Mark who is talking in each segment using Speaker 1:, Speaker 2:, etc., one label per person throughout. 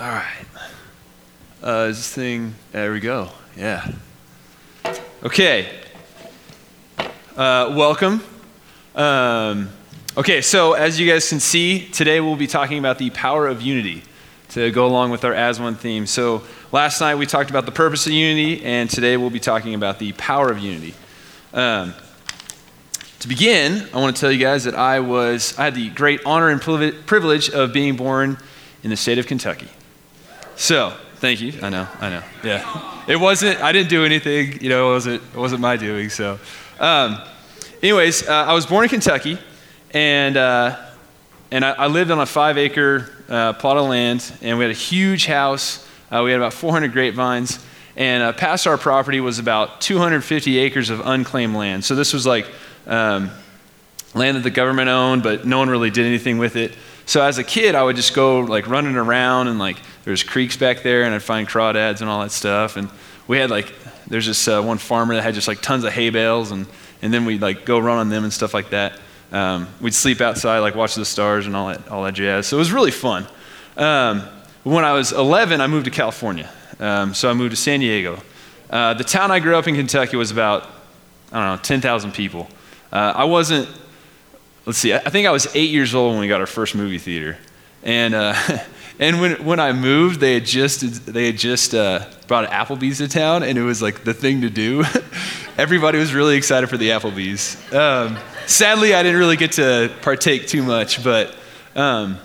Speaker 1: All right. Uh, is this thing, there we go. Yeah. Okay. Uh, welcome. Um, okay, so as you guys can see, today we'll be talking about the power of unity to go along with our As One theme. So last night we talked about the purpose of unity, and today we'll be talking about the power of unity. Um, to begin, I want to tell you guys that I was I had the great honor and privilege of being born in the state of Kentucky. So, thank you. I know, I know. Yeah. It wasn't, I didn't do anything, you know, it wasn't, it wasn't my doing. So, um, anyways, uh, I was born in Kentucky, and, uh, and I, I, lived on a five acre uh, plot of land, and we had a huge house. Uh, we had about 400 grapevines, and uh, past our property was about 250 acres of unclaimed land. So, this was like um, land that the government owned, but no one really did anything with it. So as a kid, I would just go like running around and like there's creeks back there and I'd find crawdads and all that stuff. And we had like, there's this uh, one farmer that had just like tons of hay bales and, and then we'd like go run on them and stuff like that. Um, we'd sleep outside, like watch the stars and all that, all that jazz. So it was really fun. Um, when I was 11, I moved to California. Um, so I moved to San Diego. Uh, the town I grew up in Kentucky was about, I don't know, 10,000 people. Uh, I wasn't let's see, I think I was eight years old when we got our first movie theater. And, uh, and when, when I moved, they had just, they had just uh, brought Applebee's to town, and it was like the thing to do. Everybody was really excited for the Applebee's. Um, sadly, I didn't really get to partake too much, but um,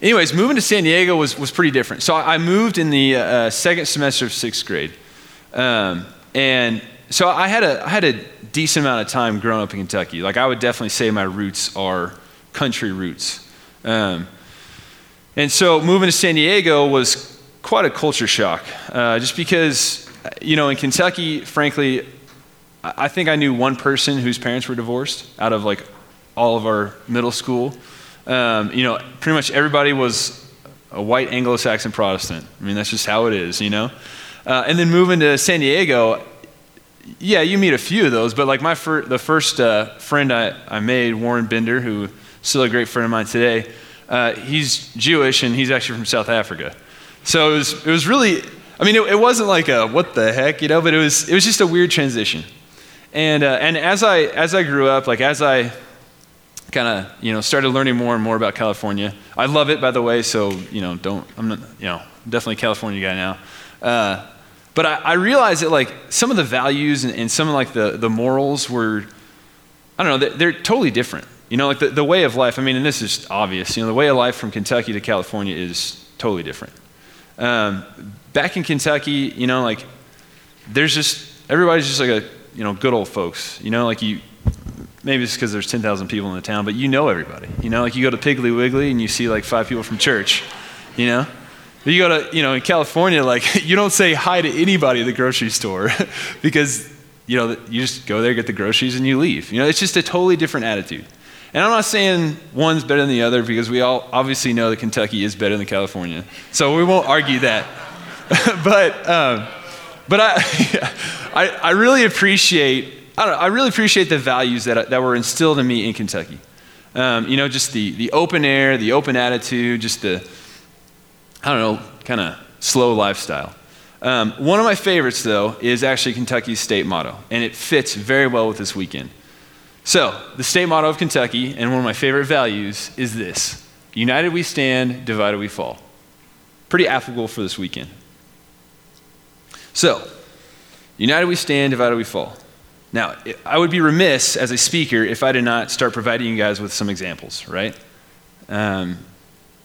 Speaker 1: anyways, moving to San Diego was, was pretty different. So I moved in the uh, second semester of sixth grade. Um, and so I had a, I had a decent amount of time growing up in Kentucky. Like, I would definitely say my roots are country roots. Um, and so moving to San Diego was quite a culture shock, uh, just because, you know, in Kentucky, frankly, I think I knew one person whose parents were divorced out of like all of our middle school. Um, you know, pretty much everybody was a white Anglo Saxon Protestant. I mean, that's just how it is, you know? Uh, and then moving to San Diego, yeah, you meet a few of those, but like my fir- the first uh, friend I, I made, Warren Bender, who still a great friend of mine today, uh, he's Jewish and he's actually from South Africa. So it was, it was really, I mean, it, it, wasn't like a what the heck, you know, but it was, it was just a weird transition. And, uh, and as, I, as I grew up, like as I kind of, you know, started learning more and more about California, I love it, by the way, so, you know, don't, I'm not, you know, definitely a California guy now. But I, I realized that like some of the values and, and, some of like the, the morals were, I don't know, they're, they're totally different. You know, like the, the way of life, I mean, and this is obvious, you know, the way of life from Kentucky to California is totally different. Um, back in Kentucky, you know, like there's just, everybody's just like a, you know, good old folks. You know, like you, maybe it's because there's 10,000 people in the town, but you know everybody. You know, like you go to Piggly Wiggly and you see like five people from church, you know? You go to, you know, in California, like, you don't say hi to anybody at the grocery store because, you know, you just go there, get the groceries, and you leave. You know, it's just a totally different attitude. And I'm not saying one's better than the other because we all obviously know that Kentucky is better than California. So we won't argue that. but, um, but I, I, I, really appreciate, I, know, I really appreciate the values that, that were instilled in me in Kentucky. Um, you know, just the, the open air, the open attitude, just the, I don't know, kind of slow lifestyle. Um, one of my favorites, though, is actually Kentucky's state motto, and it fits very well with this weekend. So, the state motto of Kentucky, and one of my favorite values, is this United we stand, divided we fall. Pretty applicable for this weekend. So, united we stand, divided we fall. Now, I would be remiss as a speaker if I did not start providing you guys with some examples, right? Um,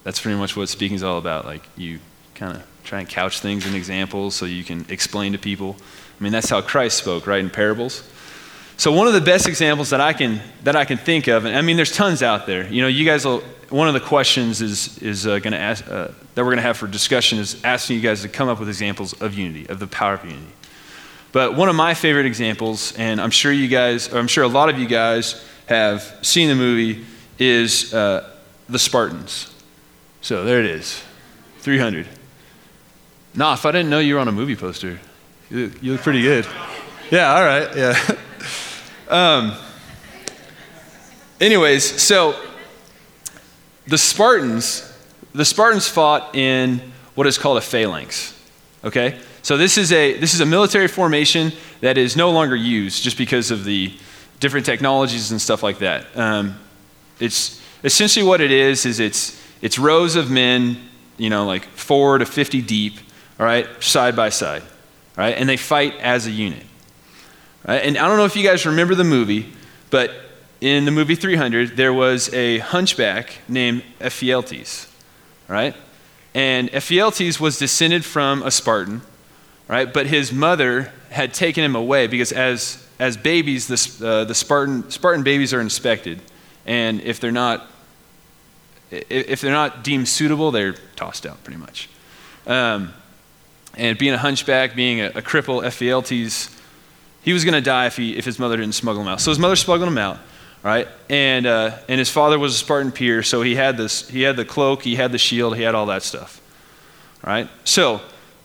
Speaker 1: that's pretty much what speaking is all about. Like you kind of try and couch things in examples so you can explain to people. I mean, that's how Christ spoke, right, in parables. So one of the best examples that I can that I can think of, and I mean, there's tons out there. You know, you guys will. One of the questions is is uh, going to ask uh, that we're going to have for discussion is asking you guys to come up with examples of unity, of the power of unity. But one of my favorite examples, and I'm sure you guys, or I'm sure a lot of you guys have seen the movie, is uh, the Spartans. So there it is 300. Nah, if I didn't know you were on a movie poster, you, you look pretty good. Yeah, all right, yeah. um, anyways, so the Spartans, the Spartans fought in what is called a phalanx. Okay? So this is a this is a military formation that is no longer used just because of the different technologies and stuff like that. Um, it's essentially what it is is it's it's rows of men, you know, like four to fifty deep, all right, side by side, right, and they fight as a unit. Right? And I don't know if you guys remember the movie, but in the movie 300, there was a hunchback named Ephialtes, right? And Ephialtes was descended from a Spartan, right? But his mother had taken him away because as, as babies, the, uh, the Spartan, Spartan babies are inspected. And if they're not if they're not deemed suitable, they're tossed out pretty much. Um, and being a hunchback, being a, a cripple, Ephialtes, he was going to die if, he, if his mother didn't smuggle him out. So his mother smuggled him out right? And, uh, and his father was a Spartan peer, so he had, this, he had the cloak, he had the shield, he had all that stuff, right? So,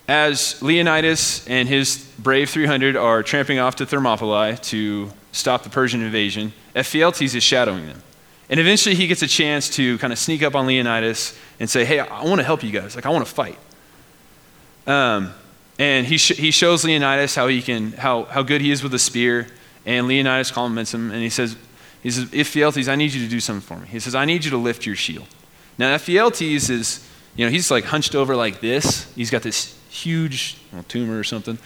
Speaker 1: as Leonidas and his brave 300 are tramping off to Thermopylae to stop the Persian invasion, Ephialtes is shadowing them. And eventually he gets a chance to kind of sneak up on Leonidas and say, hey, I want to help you guys. Like, I want to fight. Um, and he, sh- he shows Leonidas how, he can, how, how good he is with a spear. And Leonidas compliments him, and he says, he says, Ephialtes, I need you to do something for me. He says, I need you to lift your shield. Now, Ephialtes is, you know, he's like hunched over like this. He's got this huge well, tumor or something.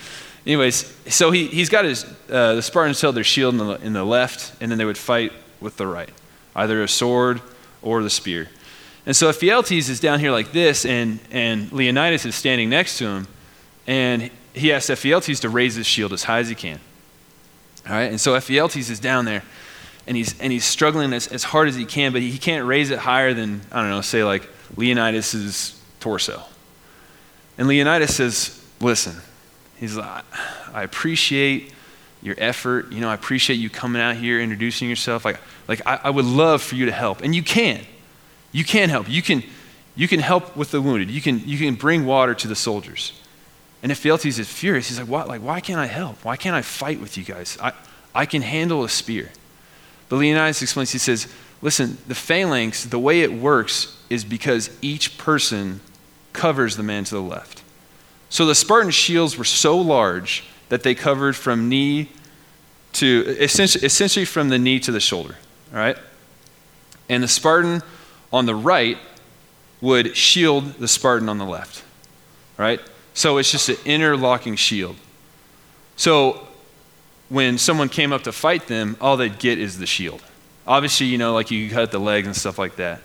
Speaker 1: Anyways, so he, he's got his, uh, the Spartans held their shield in the, in the left, and then they would fight with the right, either a sword or the spear. And so Ephialtes is down here like this, and, and Leonidas is standing next to him, and he asks Ephialtes to raise his shield as high as he can. All right, and so Ephialtes is down there, and he's, and he's struggling as, as hard as he can, but he, he can't raise it higher than, I don't know, say like Leonidas's torso. And Leonidas says, Listen, he's like, I appreciate your effort. You know, I appreciate you coming out here, introducing yourself. Like, like I, I would love for you to help. And you can. You can help. You can, you can help with the wounded. You can, you can bring water to the soldiers. And if Ephialtes is furious. He's like, why, like, why can't I help? Why can't I fight with you guys? I, I can handle a spear. But Leonidas explains, he says, listen, the phalanx, the way it works is because each person covers the man to the left. So the Spartan shields were so large that they covered from knee to, essentially, essentially from the knee to the shoulder, all right? And the Spartan on the right would shield the Spartan on the left, right? So it's just an interlocking shield. So when someone came up to fight them, all they'd get is the shield. Obviously, you know, like you cut the legs and stuff like that.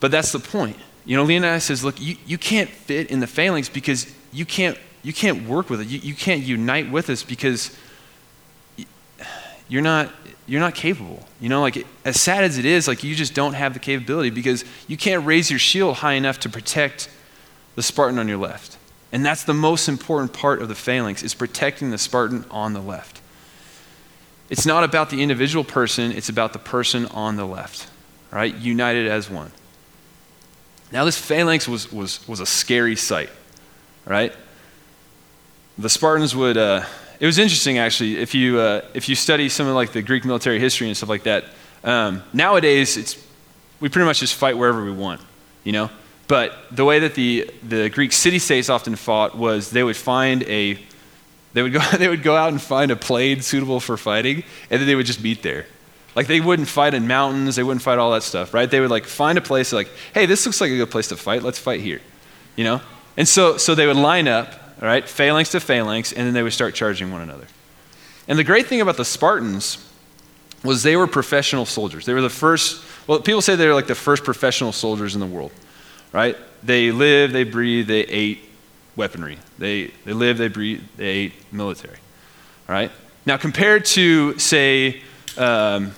Speaker 1: But that's the point. You know, Leonidas says, look, you, you can't fit in the phalanx because you can't, you can't work with it. You, you can't unite with us because you're not, you're not capable. You know, like as sad as it is, like you just don't have the capability because you can't raise your shield high enough to protect the Spartan on your left. And that's the most important part of the phalanx is protecting the Spartan on the left. It's not about the individual person, it's about the person on the left, right? United as one. Now, this phalanx was, was, was a scary sight, right? The Spartans would, uh, it was interesting actually, if you, uh, if you study some of like the Greek military history and stuff like that, um, nowadays it's, we pretty much just fight wherever we want, you know? But the way that the, the Greek city states often fought was they would find a they would, go, they would go out and find a plain suitable for fighting, and then they would just meet there. Like they wouldn't fight in mountains, they wouldn't fight all that stuff, right? They would like find a place like, hey, this looks like a good place to fight. Let's fight here, you know. And so so they would line up, right, phalanx to phalanx, and then they would start charging one another. And the great thing about the Spartans was they were professional soldiers. They were the first. Well, people say they were like the first professional soldiers in the world right? They lived, they breathed, they ate weaponry. They, they lived, they breathed, they ate military, right? Now, compared to, say, um,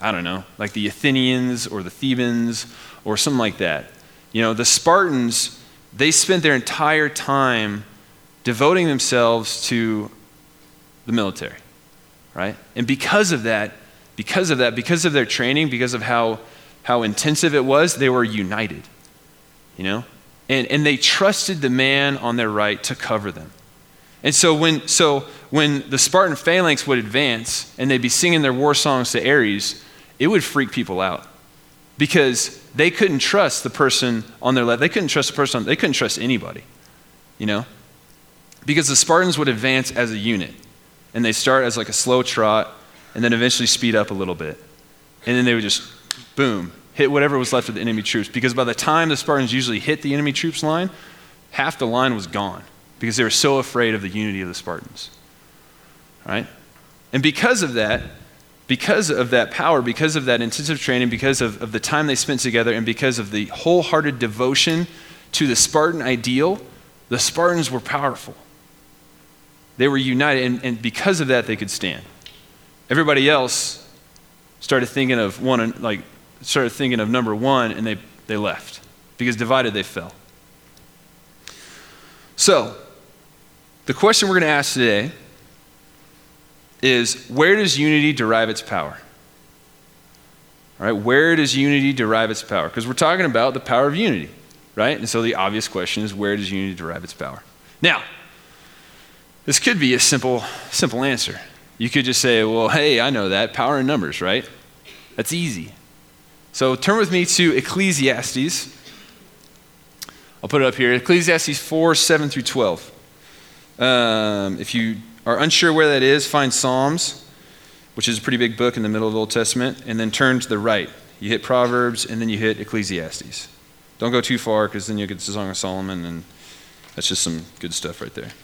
Speaker 1: I don't know, like the Athenians or the Thebans or something like that, you know, the Spartans, they spent their entire time devoting themselves to the military, right? And because of that, because of that, because of their training, because of how how intensive it was, they were united. You know? And, and they trusted the man on their right to cover them. And so when, so when the Spartan phalanx would advance and they'd be singing their war songs to Ares, it would freak people out. Because they couldn't trust the person on their left. They couldn't trust the person, on, they couldn't trust anybody, you know? Because the Spartans would advance as a unit. And they start as like a slow trot and then eventually speed up a little bit. And then they would just, boom, hit whatever was left of the enemy troops. Because by the time the Spartans usually hit the enemy troops line, half the line was gone because they were so afraid of the unity of the Spartans. Right? And because of that, because of that power, because of that intensive training, because of, of the time they spent together, and because of the wholehearted devotion to the Spartan ideal, the Spartans were powerful. They were united, and, and because of that, they could stand. Everybody else started thinking of one, like, started thinking of number one, and they, they left. Because divided, they fell. So, the question we're going to ask today is where does unity derive its power? All right, where does unity derive its power? Because we're talking about the power of unity, right? And so the obvious question is where does unity derive its power? Now, this could be a simple, simple answer. You could just say, well, hey, I know that. Power in numbers, right? That's easy. So turn with me to Ecclesiastes. I'll put it up here Ecclesiastes 4 7 through 12. Um, if you are unsure where that is, find Psalms, which is a pretty big book in the middle of the Old Testament, and then turn to the right. You hit Proverbs, and then you hit Ecclesiastes. Don't go too far, because then you'll get the Song of Solomon, and that's just some good stuff right there.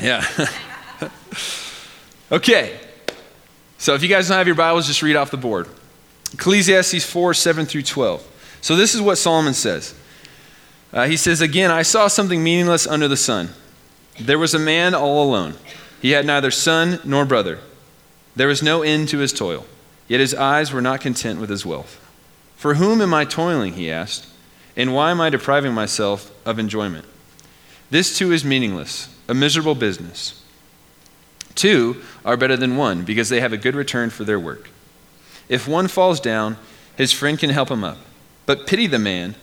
Speaker 1: Yeah. okay. So if you guys don't have your Bibles, just read off the board. Ecclesiastes 4 7 through 12. So this is what Solomon says. Uh, he says, Again, I saw something meaningless under the sun. There was a man all alone. He had neither son nor brother. There was no end to his toil, yet his eyes were not content with his wealth. For whom am I toiling? He asked, and why am I depriving myself of enjoyment? This too is meaningless, a miserable business. Two are better than one because they have a good return for their work. If one falls down, his friend can help him up. But pity the man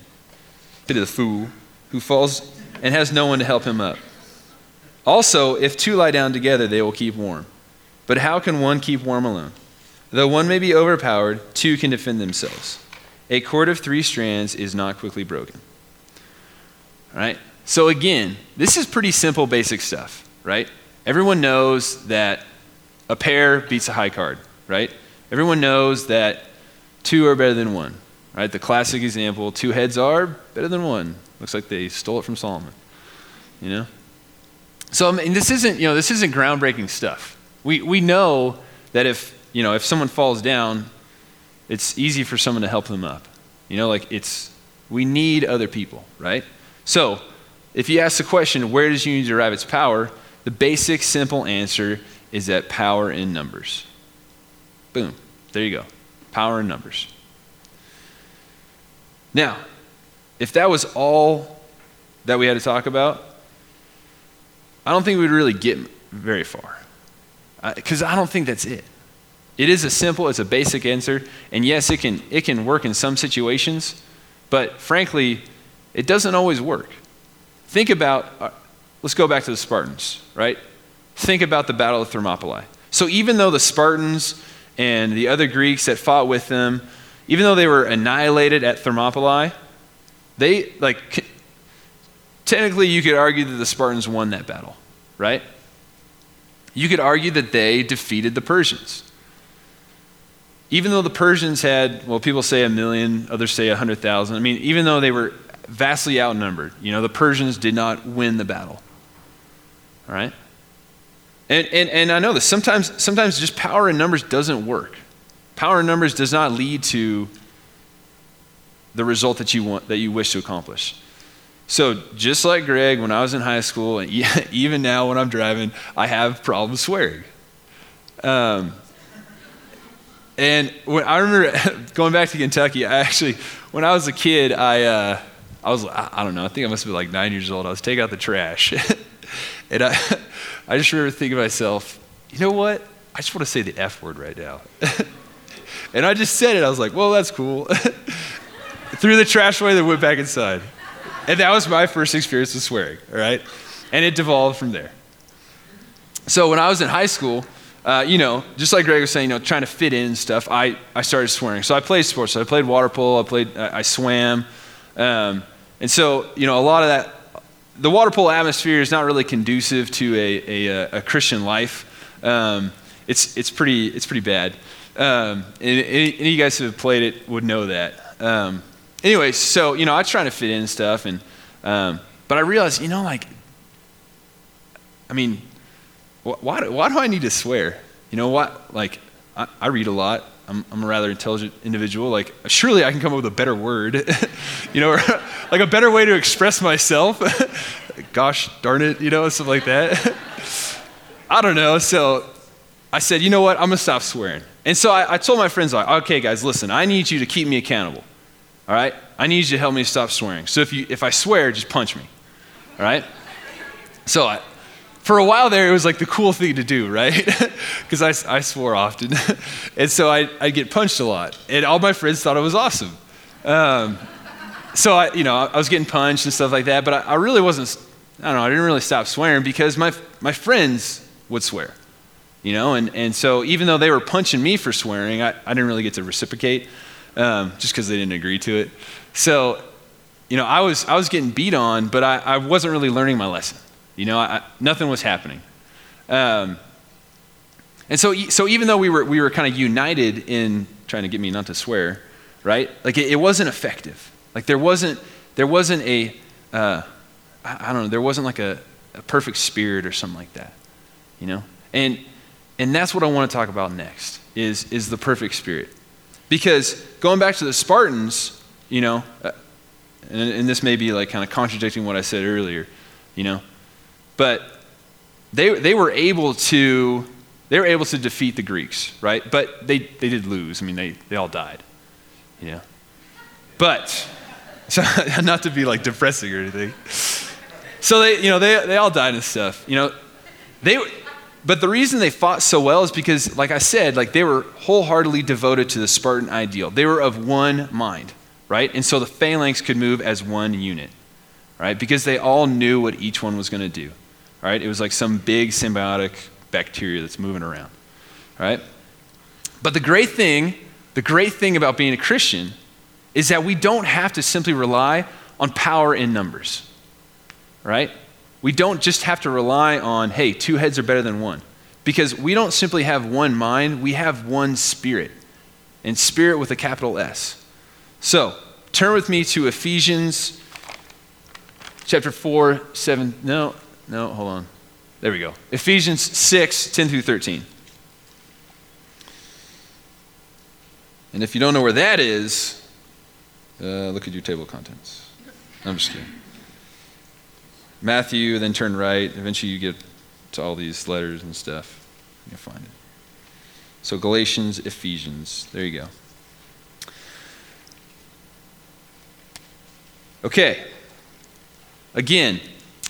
Speaker 1: Pity the fool who falls and has no one to help him up. Also, if two lie down together, they will keep warm. But how can one keep warm alone? Though one may be overpowered, two can defend themselves. A cord of three strands is not quickly broken. All right? So, again, this is pretty simple, basic stuff, right? Everyone knows that a pair beats a high card, right? Everyone knows that two are better than one. Right? The classic example two heads are better than one. Looks like they stole it from Solomon. You know? So I mean, this isn't, you know, this isn't groundbreaking stuff. We, we know that if, you know, if someone falls down, it's easy for someone to help them up. You know, like it's, we need other people, right? So, if you ask the question, where does unity derive its power? The basic, simple answer is that power in numbers. Boom. There you go. Power in numbers. Now, if that was all that we had to talk about, I don't think we'd really get very far. Because I don't think that's it. It is a simple, it's a basic answer, and yes, it can, it can work in some situations, but frankly, it doesn't always work. Think about, uh, let's go back to the Spartans, right? Think about the Battle of Thermopylae. So even though the Spartans and the other Greeks that fought with them even though they were annihilated at Thermopylae, they, like, technically you could argue that the Spartans won that battle, right? You could argue that they defeated the Persians. Even though the Persians had, well, people say a million, others say a hundred thousand. I mean, even though they were vastly outnumbered, you know, the Persians did not win the battle. All right? And, and, and I know this. Sometimes, sometimes just power in numbers doesn't work. Power in numbers does not lead to the result that you want that you wish to accomplish. So, just like Greg, when I was in high school, and even now when I'm driving, I have problems swearing. Um, and when I remember going back to Kentucky, I actually, when I was a kid, I, uh, I was, I don't know, I think I must have been like nine years old. I was taking out the trash. and I, I just remember thinking to myself, you know what? I just want to say the F word right now. And I just said it. I was like, well, that's cool. Threw the trash away, then went back inside. And that was my first experience with swearing, all right? And it devolved from there. So when I was in high school, uh, you know, just like Greg was saying, you know, trying to fit in and stuff, I, I started swearing. So I played sports. So I played water polo, I played, I, I swam. Um, and so, you know, a lot of that, the water polo atmosphere is not really conducive to a, a, a Christian life. Um, it's, it's, pretty, it's pretty bad. Um, and any, any of you guys who have played it would know that. Um, anyway, so, you know, I was trying to fit in stuff. And, um, but I realized, you know, like, I mean, why do, why do I need to swear? You know what? Like, I, I read a lot. I'm, I'm, a rather intelligent individual. Like, surely I can come up with a better word, you know, like a better way to express myself. Gosh darn it, you know, something like that. I don't know. So I said, you know what? I'm going to stop swearing. And so I, I told my friends, like, okay, guys, listen, I need you to keep me accountable. All right? I need you to help me stop swearing. So if, you, if I swear, just punch me. All right? So I, for a while there, it was like the cool thing to do, right? Because I, I swore often. and so I, I'd get punched a lot. And all my friends thought it was awesome. Um, so I, you know, I was getting punched and stuff like that, but I, I, really wasn't, I don't know, I didn't really stop swearing because my, my friends would swear, you know? And, and so even though they were punching me for swearing, I, I didn't really get to reciprocate um, just because they didn't agree to it. So, you know, I was, I was getting beat on, but I, I wasn't really learning my lesson. You know, I, nothing was happening. Um, and so, so even though we were, we were kind of united in trying to get me not to swear, right? Like it, it wasn't effective. Like there wasn't, there wasn't a, uh, I, I don't know, there wasn't like a, a perfect spirit or something like that, you know? And, and that's what I want to talk about next is, is the perfect spirit. Because going back to the Spartans, you know, uh, and, and this may be like kind of contradicting what I said earlier, you know, but they, they were able to they were able to defeat the Greeks, right? But they, they did lose. I mean, they, they all died, you know. But, so, not to be like depressing or anything. So they, you know, they, they all died and stuff. You know, they, but the reason they fought so well is because, like I said, like they were wholeheartedly devoted to the Spartan ideal. They were of one mind, right? And so the phalanx could move as one unit, right? Because they all knew what each one was going to do. Right? It was like some big symbiotic bacteria that's moving around. Right? But the great thing, the great thing about being a Christian is that we don't have to simply rely on power in numbers. Right? We don't just have to rely on, hey, two heads are better than one. Because we don't simply have one mind, we have one spirit. And spirit with a capital S. So, turn with me to Ephesians chapter 4, 7. No, no, hold on. There we go. Ephesians 6, 10 through 13. And if you don't know where that is, uh, look at your table of contents. I'm just kidding. Matthew, then turn right. Eventually you get to all these letters and stuff. You'll find it. So Galatians, Ephesians. There you go. Okay. Again,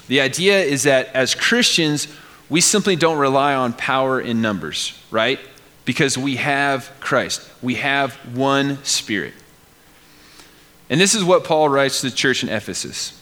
Speaker 1: the idea is that as Christians, we simply don't rely on power in numbers, right? Because we have Christ. We have one Spirit. And this is what Paul writes to the church in Ephesus.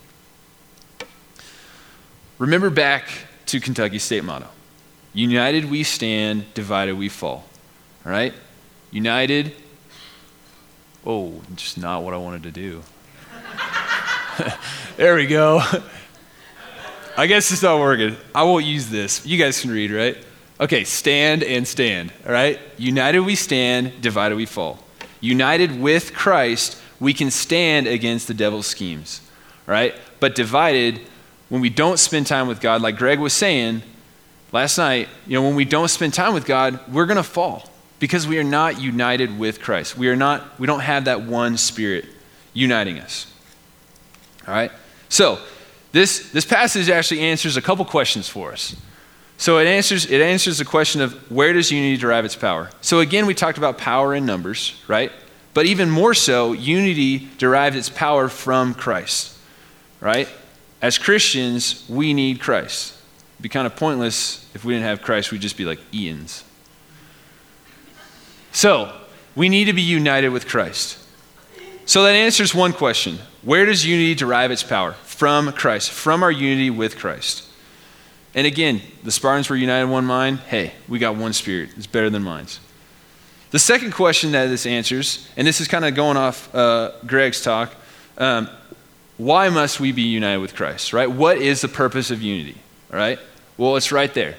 Speaker 1: Remember back to Kentucky's state motto United we stand, divided we fall. All right? United. Oh, just not what I wanted to do. there we go. I guess it's not working. I won't use this. You guys can read, right? Okay, stand and stand, all right? United we stand, divided we fall. United with Christ, we can stand against the devil's schemes, all right? But divided, when we don't spend time with God, like Greg was saying last night, you know, when we don't spend time with God, we're going to fall because we are not united with Christ. We are not, we don't have that one spirit uniting us. All right? So, this, this passage actually answers a couple questions for us. So it answers, it answers the question of where does unity derive its power? So again, we talked about power in numbers, right? But even more so, unity derives its power from Christ, right? As Christians, we need Christ. It'd be kind of pointless if we didn't have Christ, we'd just be like Ians. So, we need to be united with Christ. So that answers one question Where does unity derive its power? From Christ, from our unity with Christ. And again, the Spartans were united in one mind. Hey, we got one spirit. It's better than mine's. The second question that this answers, and this is kind of going off uh, Greg's talk, um, why must we be united with Christ, right? What is the purpose of unity, right? Well, it's right there.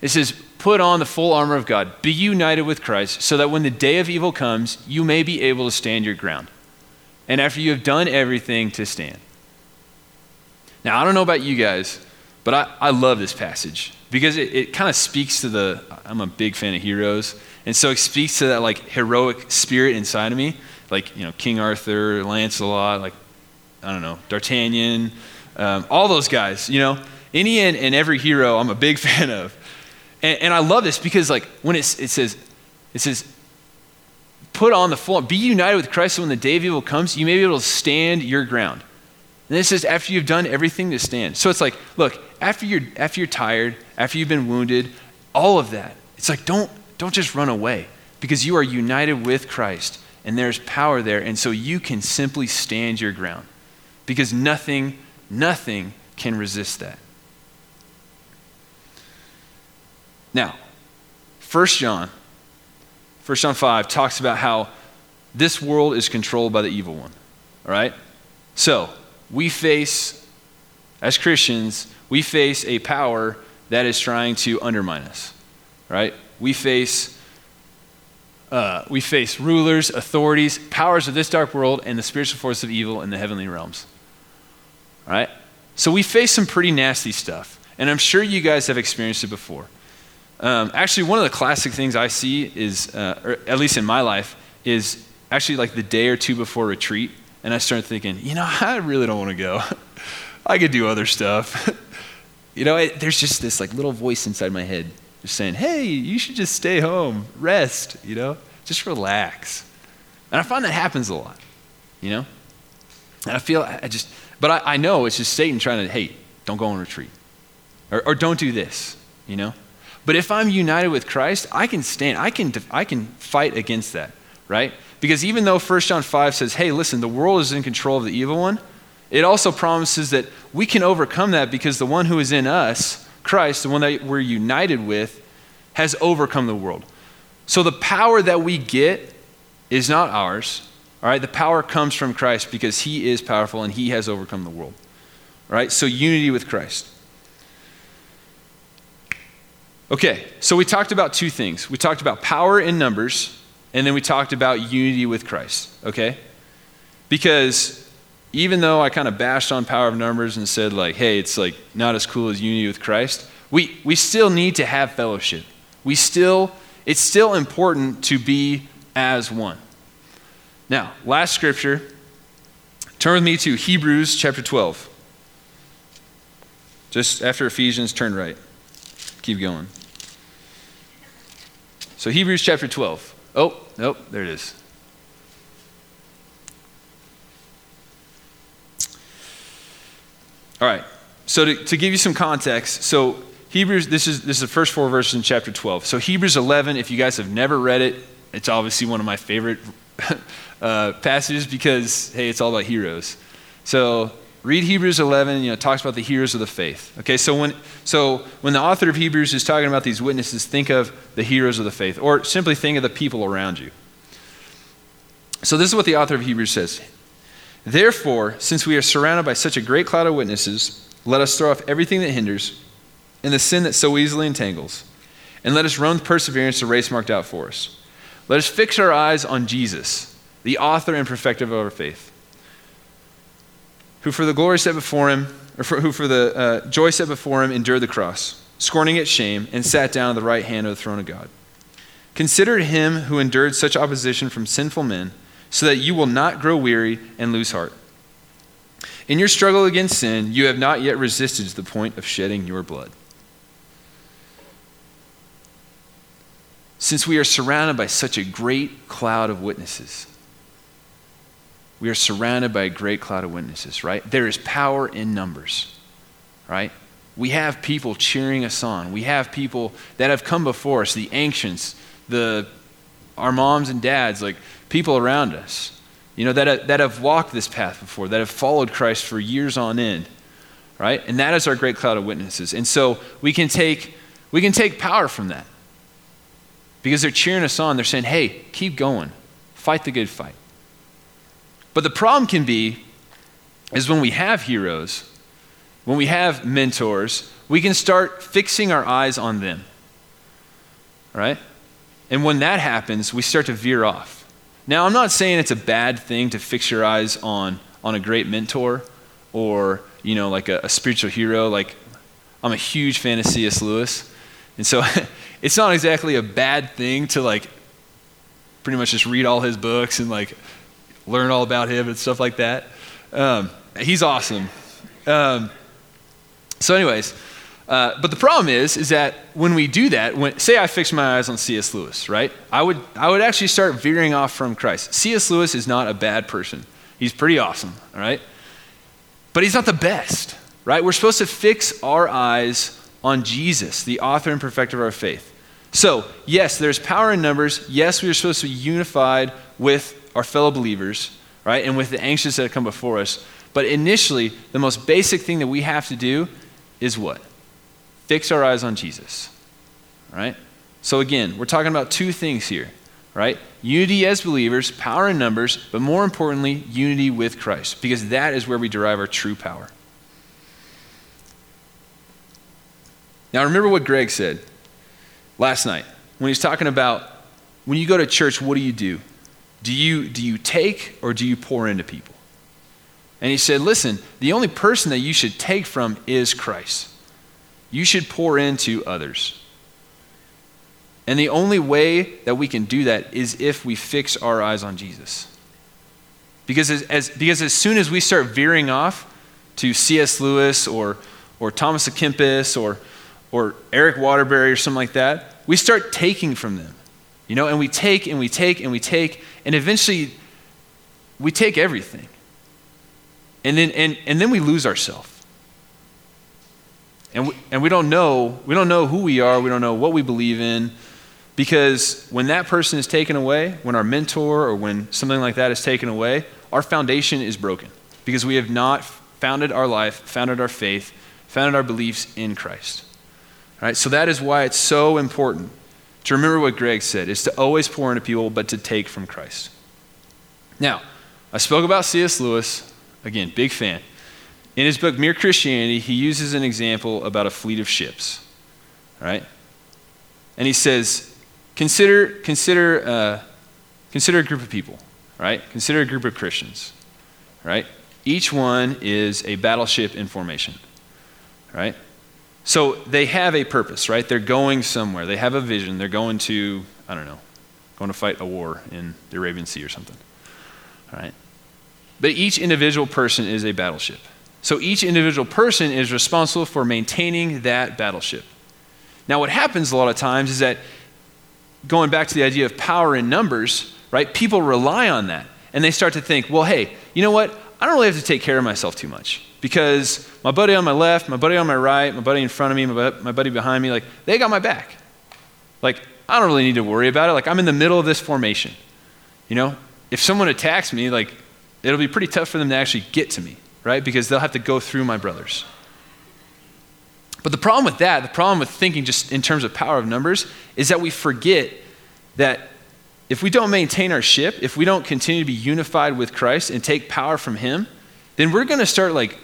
Speaker 1: It says, put on the full armor of God, be united with Christ, so that when the day of evil comes, you may be able to stand your ground. And after you have done everything, to stand. Now, I don't know about you guys, but I, I love this passage because it, it kind of speaks to the, I'm a big fan of heroes. And so it speaks to that like heroic spirit inside of me. Like, you know, King Arthur, Lancelot, like, I don't know, D'Artagnan, um, all those guys, you know. Any and, and, every hero I'm a big fan of. And, and I love this because like when it says, it says, put on the full, be united with Christ so when the day of evil comes, you may be able to stand your ground. And then it says, after you've done everything to stand. So it's like, look, after you're, after you're tired, after you've been wounded, all of that, it's like, don't, don't just run away because you are united with Christ and there's power there. And so you can simply stand your ground because nothing, nothing can resist that. Now, 1 John, 1 John 5 talks about how this world is controlled by the evil one. All right? So, we face, as Christians, we face a power that is trying to undermine us, right? We face, uh, we face rulers, authorities, powers of this dark world, and the spiritual force of evil in the heavenly realms, right? So we face some pretty nasty stuff, and I'm sure you guys have experienced it before. Um, actually, one of the classic things I see is, uh, or at least in my life, is actually like the day or two before retreat and I start thinking, you know, I really don't want to go. I could do other stuff. you know, there's just this like little voice inside my head just saying, hey, you should just stay home, rest, you know, just relax. And I find that happens a lot, you know? And I feel, I just, but I, I know it's just Satan trying to, hey, don't go on retreat. Or, or don't do this, you know? But if I'm united with Christ, I can stand, I can, I can fight against that, right? Because even though 1 John 5 says, hey, listen, the world is in control of the evil one, it also promises that we can overcome that because the one who is in us, Christ, the one that we're united with, has overcome the world. So the power that we get is not ours. All right, the power comes from Christ because he is powerful and he has overcome the world. All right, so unity with Christ. Okay, so we talked about two things. We talked about power in numbers and then we talked about unity with Christ, okay? Because even though I kind of bashed on power of numbers and said, like, hey, it's like not as cool as unity with Christ, we, we still need to have fellowship. We still, it's still important to be as one. Now, last scripture, turn with me to Hebrews chapter 12. Just after Ephesians, turn right. Keep going. So, Hebrews chapter 12. Oh, nope, there it is. All right. So to, to give you some context, so Hebrews, this is this is the first four verses in chapter 12. So Hebrews 11, if you guys have never read it, it's obviously one of my favorite uh, passages because hey, it's all about heroes. So read Hebrews 11, you know, talks about the heroes of the faith. Okay, so when, so when the author of Hebrews is talking about these witnesses, think of the heroes of the faith, or simply think of the people around you. So this is what the author of Hebrews says. Therefore, since we are surrounded by such a great cloud of witnesses, let us throw off everything that hinders and the sin that so easily entangles, and let us run with perseverance the race marked out for us. Let us fix our eyes on Jesus, the author and perfecter of our faith who for the glory set before him, or for, who for the uh, joy set before him endured the cross, scorning its shame, and sat down at the right hand of the throne of God. Consider him who endured such opposition from sinful men, so that you will not grow weary and lose heart. In your struggle against sin, you have not yet resisted to the point of shedding your blood. since we are surrounded by such a great cloud of witnesses. We are surrounded by a great cloud of witnesses, right? There is power in numbers, right? We have people cheering us on. We have people that have come before us, the ancients, the our moms and dads, like people around us, you know, that, that have walked this path before, that have followed Christ for years on end, right? And that is our great cloud of witnesses. And so we can take, we can take power from that because they're cheering us on. They're saying, hey, keep going, fight the good fight. But the problem can be is when we have heroes, when we have mentors, we can start fixing our eyes on them. Right? And when that happens, we start to veer off. Now, I'm not saying it's a bad thing to fix your eyes on, on a great mentor or, you know, like a, a spiritual hero. Like, I'm a huge fan of C.S. Lewis. And so it's not exactly a bad thing to, like, pretty much just read all his books and, like, learn all about him and stuff like that. Um, he's awesome. Um, so, anyways, uh, but the problem is, is that when we do that, when, say I fix my eyes on C.S. Lewis, right? I would, I would actually start veering off from Christ. C.S. Lewis is not a bad person. He's pretty awesome, all right? But he's not the best, right? We're supposed to fix our eyes on Jesus, the author and perfecter of our faith. So, yes, there's power in numbers. Yes, we are supposed to be unified with our fellow believers, right? And with the anxious that come before us. But initially, the most basic thing that we have to do is what? Fix our eyes on Jesus, right? So again, we're talking about two things here, right? Unity as believers, power in numbers, but more importantly, unity with Christ, because that is where we derive our true power. Now, remember what Greg said last night when he's talking about when you go to church, what do you do? Do you, do you take or do you pour into people? And he said, listen, the only person that you should take from is Christ. You should pour into others. And the only way that we can do that is if we fix our eyes on Jesus. Because as, as, because as soon as we start veering off to C.S. Lewis or, or Thomas à Kempis or, or Eric Waterbury or something like that, we start taking from them. You know, and we take and we take and we take, and eventually we take everything. And then, and, and then we lose ourselves. And we, and we don't know, we don't know who we are, we don't know what we believe in, because when that person is taken away, when our mentor or when something like that is taken away, our foundation is broken because we have not founded our life, founded our faith, founded our beliefs in Christ. All right? So that is why it's so important to remember what Greg said is to always pour into people, but to take from Christ. Now, I spoke about C.S. Lewis. Again, big fan. In his book, Mere Christianity, he uses an example about a fleet of ships, right? And he says, consider, consider, uh, consider a group of people, right? Consider a group of Christians, right? Each one is a battleship in formation, right? So they have a purpose, right? They're going somewhere. They have a vision. They're going to, I don't know, going to fight a war in the Arabian Sea or something, right? But each individual person is a battleship. So each individual person is responsible for maintaining that battleship. Now, what happens a lot of times is that going back to the idea of power in numbers, right? People rely on that and they start to think, well, hey, you know what? I don't really have to take care of myself too much because my buddy on my left, my buddy on my right, my buddy in front of me, my buddy behind me, like, they got my back. Like, I don't really need to worry about it. Like, I'm in the middle of this formation. You know, if someone attacks me, like, it'll be pretty tough for them to actually get to me right? Because they'll have to go through my brothers. But the problem with that, the problem with thinking just in terms of power of numbers, is that we forget that if we don't maintain our ship, if we don't continue to be unified with Christ and take power from Him, then we're going to start like,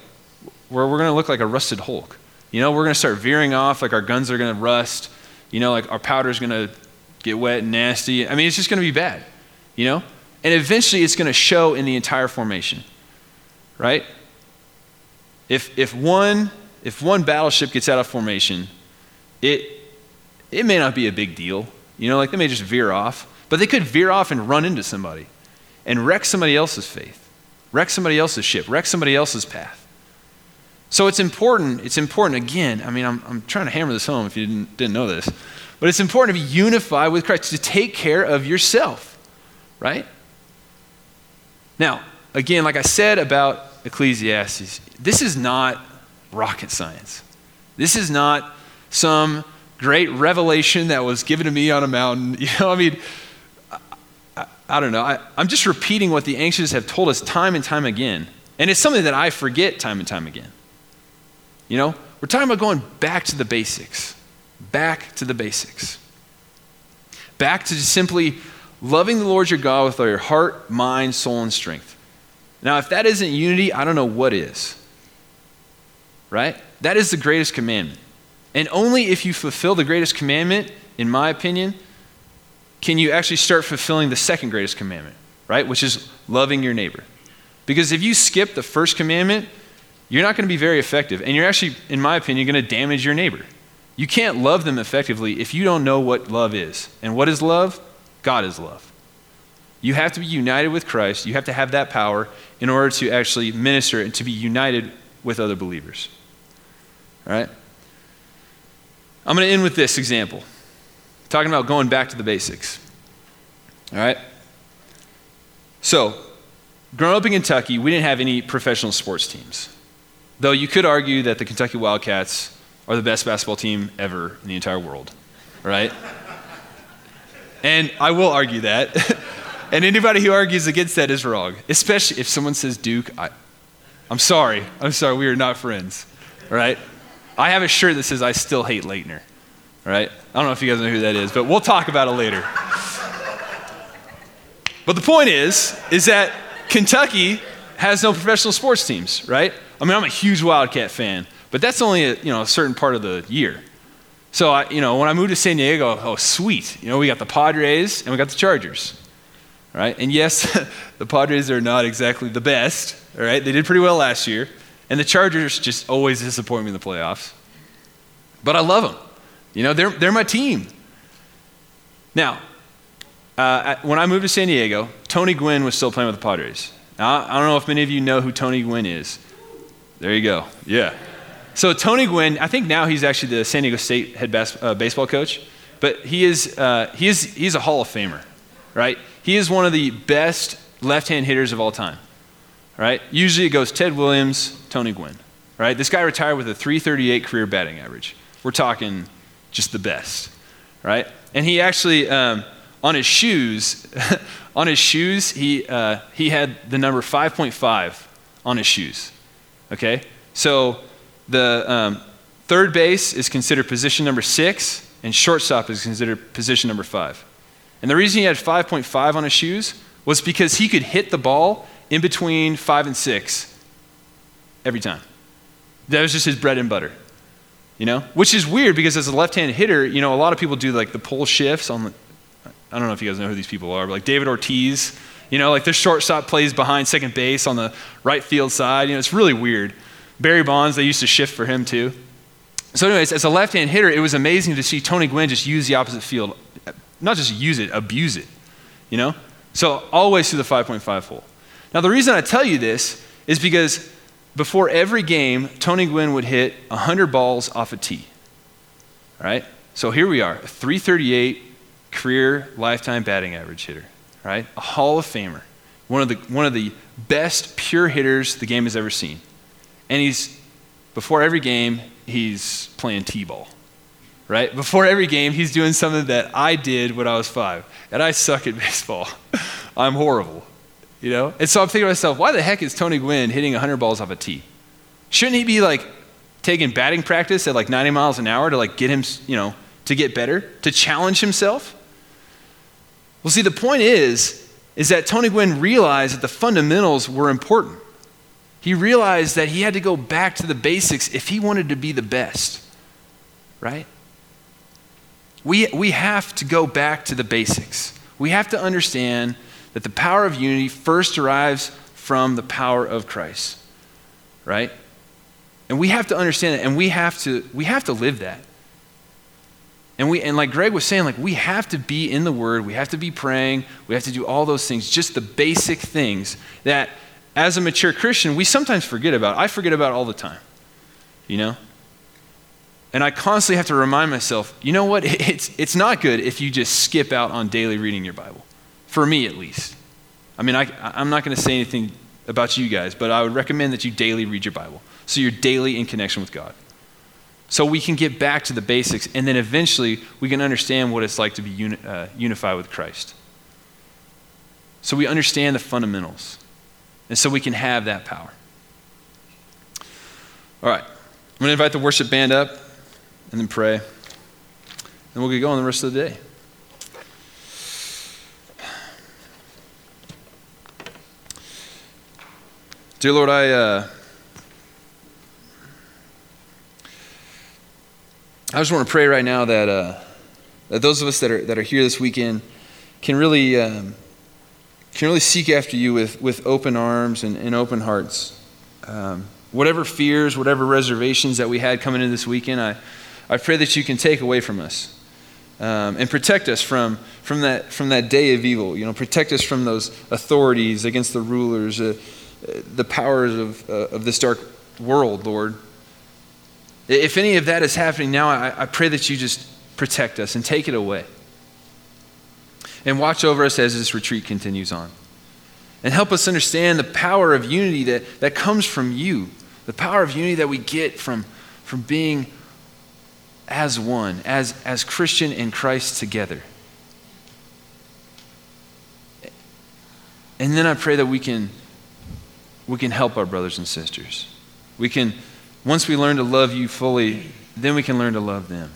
Speaker 1: where we're going to look like a rusted Hulk. You know, we're going to start veering off, like our guns are going to rust. You know, like our powder is going to get wet and nasty. I mean, it's just going to be bad, you know? And eventually it's going to show in the entire formation, right? If, if, one, if one battleship gets out of formation, it, it may not be a big deal. You know, like they may just veer off, but they could veer off and run into somebody and wreck somebody else's faith, wreck somebody else's ship, wreck somebody else's path. So it's important, it's important, again, I mean, I'm, I'm trying to hammer this home if you didn't, didn't know this, but it's important to be unified with Christ, to take care of yourself, right? Now, again, like I said about Ecclesiastes, this is not rocket science. This is not some great revelation that was given to me on a mountain. You know, I mean, I, don't know. I, I'm just repeating what the ancients have told us time and time again. And it's something that I forget time and time again. You know, we're talking about going back to the basics. Back to the basics. Back to simply loving the Lord your God with all your heart, mind, soul, and strength. Now, if that isn't unity, I don't know what is. Right? That is the greatest commandment. And only if you fulfill the greatest commandment, in my opinion, can you actually start fulfilling the second greatest commandment, right? Which is loving your neighbor. Because if you skip the first commandment, you're not going to be very effective. And you're actually, in my opinion, going to damage your neighbor. You can't love them effectively if you don't know what love is. And what is love? God is love. You have to be united with Christ. You have to have that power in order to actually minister and to be united with other believers. All right? I'm going to end with this example talking about going back to the basics. All right? So, growing up in Kentucky, we didn't have any professional sports teams. Though you could argue that the Kentucky Wildcats are the best basketball team ever in the entire world, right? and I will argue that. and anybody who argues against that is wrong, especially if someone says Duke. I, I'm sorry. I'm sorry. We are not friends, right? I have a shirt that says I still hate Laettner, right? I don't know if you guys know who that is, but we'll talk about it later. but the point is, is that Kentucky has no professional sports teams, right? I mean, I'm a huge Wildcat fan, but that's only a, you know, a certain part of the year. So, I, you know, when I moved to San Diego, oh, sweet. You know, we got the Padres and we got the Chargers, right? And yes, the Padres are not exactly the best, all right? They did pretty well last year. And the Chargers just always disappoint me in the playoffs. But I love them. You know, they're, they're my team. Now, uh, when I moved to San Diego, Tony Gwynn was still playing with the Padres. Now, I don't know if many of you know who Tony Gwynn is. There you go. Yeah. So, Tony Gwynn, I think now he's actually the San Diego State head bas- uh, baseball coach, but he is, uh, he is he's a Hall of Famer, right? He is one of the best left hand hitters of all time right? Usually it goes Ted Williams, Tony Gwynn, right? This guy retired with a 338 career batting average. We're talking just the best, right? And he actually, um, on his shoes, on his shoes, he, uh, he had the number 5.5 on his shoes, okay? So the um, third base is considered position number six, and shortstop is considered position number five. And the reason he had 5.5 on his shoes was because he could hit the ball in between five and six every time. That was just his bread and butter. You know? Which is weird because as a left hand hitter, you know, a lot of people do like the pull shifts on the. I don't know if you guys know who these people are, but like David Ortiz, you know, like the shortstop plays behind second base on the right field side. You know, it's really weird. Barry Bonds, they used to shift for him too. So, anyways, as a left hand hitter, it was amazing to see Tony Gwynn just use the opposite field. Not just use it, abuse it. You know? So, always through the 5.5 hole. Now, the reason I tell you this is because before every game, Tony Gwynn would hit 100 balls off a tee. All right? So here we are, a 338 career lifetime batting average hitter, right? A Hall of Famer, one of the, one of the best pure hitters the game has ever seen. And he's, before every game, he's playing T ball, right? Before every game, he's doing something that I did when I was five. And I suck at baseball. I'm horrible. You know? And so I'm thinking to myself, why the heck is Tony Gwynn hitting 100 balls off a tee? Shouldn't he be like taking batting practice at like 90 miles an hour to like get him, you know, to get better, to challenge himself? Well, see, the point is, is that Tony Gwynn realized that the fundamentals were important. He realized that he had to go back to the basics if he wanted to be the best, right? We, we have to go back to the basics. We have to understand that the power of unity first derives from the power of Christ. Right? And we have to understand that and we have to we have to live that. And we and like Greg was saying like we have to be in the word, we have to be praying, we have to do all those things, just the basic things that as a mature Christian we sometimes forget about. I forget about all the time. You know? And I constantly have to remind myself, you know what? It's, it's not good if you just skip out on daily reading your Bible. For me, at least. I mean, I, I'm not going to say anything about you guys, but I would recommend that you daily read your Bible. So you're daily in connection with God. So we can get back to the basics, and then eventually we can understand what it's like to be uni- uh, unified with Christ. So we understand the fundamentals, and so we can have that power. All right, I'm going to invite the worship band up and then pray. And we'll get going the rest of the day. Dear Lord, I. Uh, I just want to pray right now that, uh, that those of us that are, that are here this weekend can really, um, can really seek after you with, with open arms and, and open hearts. Um, whatever fears, whatever reservations that we had coming into this weekend, I, I pray that you can take away from us um, and protect us from, from, that, from that day of evil. You know, protect us from those authorities against the rulers, uh, the powers of, uh, of this dark world, Lord. If any of that is happening now, I, I pray that you just protect us and take it away. And watch over us as this retreat continues on. And help us understand the power of unity that, that comes from you, the power of unity that we get from, from being as one, as, as Christian and Christ together. And then I pray that we can, we can help our brothers and sisters. We can once we learn to love you fully, then we can learn to love them.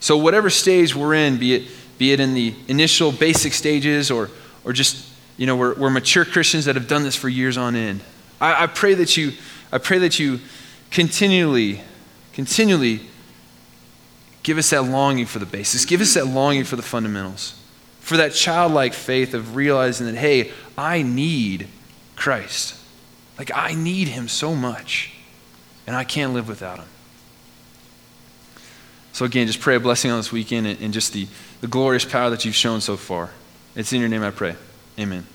Speaker 1: So, whatever stage we're in, be it, be it in the initial basic stages or, or just, you know, we're, we're mature Christians that have done this for years on end, I, I, pray that you, I pray that you continually, continually give us that longing for the basics, give us that longing for the fundamentals, for that childlike faith of realizing that, hey, I need Christ. Like, I need him so much, and I can't live without him. So, again, just pray a blessing on this weekend and, just the, the glorious power that you've shown so far. It's in your name I pray. Amen.